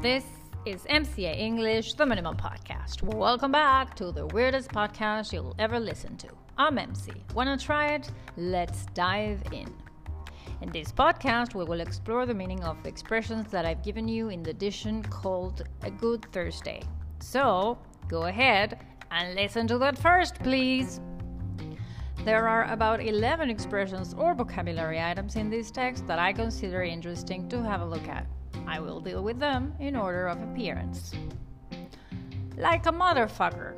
This is MCA English, the Minimal Podcast. Welcome back to the weirdest podcast you'll ever listen to. I'm MC. Wanna try it? Let's dive in. In this podcast, we will explore the meaning of expressions that I've given you in the edition called A Good Thursday. So, go ahead and listen to that first, please. There are about 11 expressions or vocabulary items in this text that I consider interesting to have a look at. I will deal with them in order of appearance. Like a motherfucker,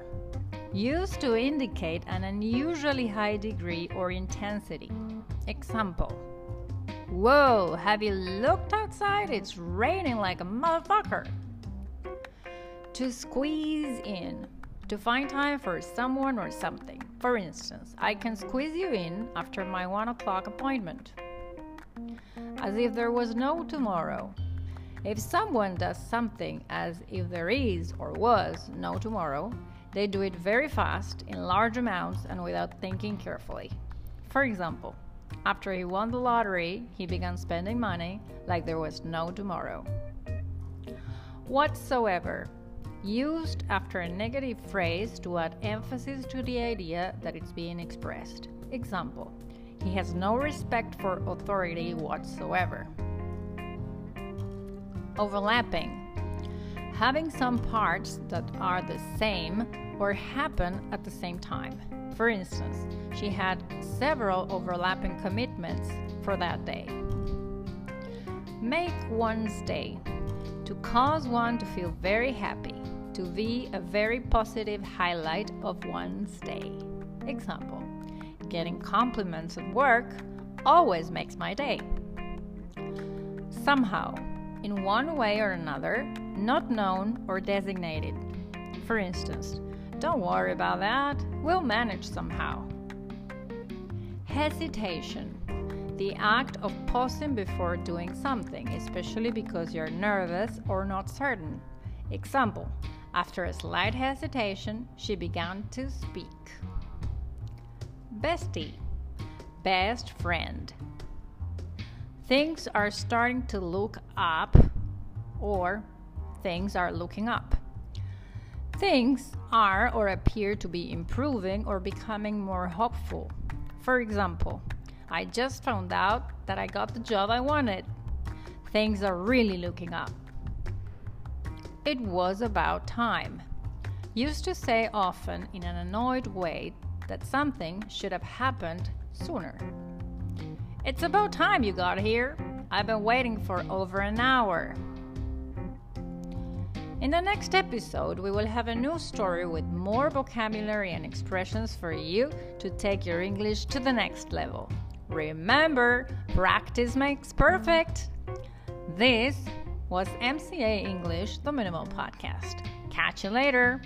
used to indicate an unusually high degree or intensity. Example Whoa, have you looked outside? It's raining like a motherfucker. To squeeze in, to find time for someone or something. For instance, I can squeeze you in after my one o'clock appointment. As if there was no tomorrow. If someone does something as if there is or was no tomorrow, they do it very fast, in large amounts, and without thinking carefully. For example, after he won the lottery, he began spending money like there was no tomorrow. Whatsoever, used after a negative phrase to add emphasis to the idea that it's being expressed. Example, he has no respect for authority whatsoever overlapping, having some parts that are the same or happen at the same time. For instance, she had several overlapping commitments for that day. Make one's day to cause one to feel very happy, to be a very positive highlight of one's day. Example Getting compliments at work always makes my day. Somehow, in one way or another, not known or designated. For instance, don't worry about that, we'll manage somehow. Hesitation. The act of pausing before doing something, especially because you're nervous or not certain. Example After a slight hesitation, she began to speak. Bestie. Best friend things are starting to look up or things are looking up. Things are or appear to be improving or becoming more hopeful. For example, I just found out that I got the job I wanted. Things are really looking up. It was about time. Used to say often in an annoyed way that something should have happened sooner. It's about time you got here. I've been waiting for over an hour. In the next episode, we will have a new story with more vocabulary and expressions for you to take your English to the next level. Remember, practice makes perfect. This was MCA English, the Minimal Podcast. Catch you later.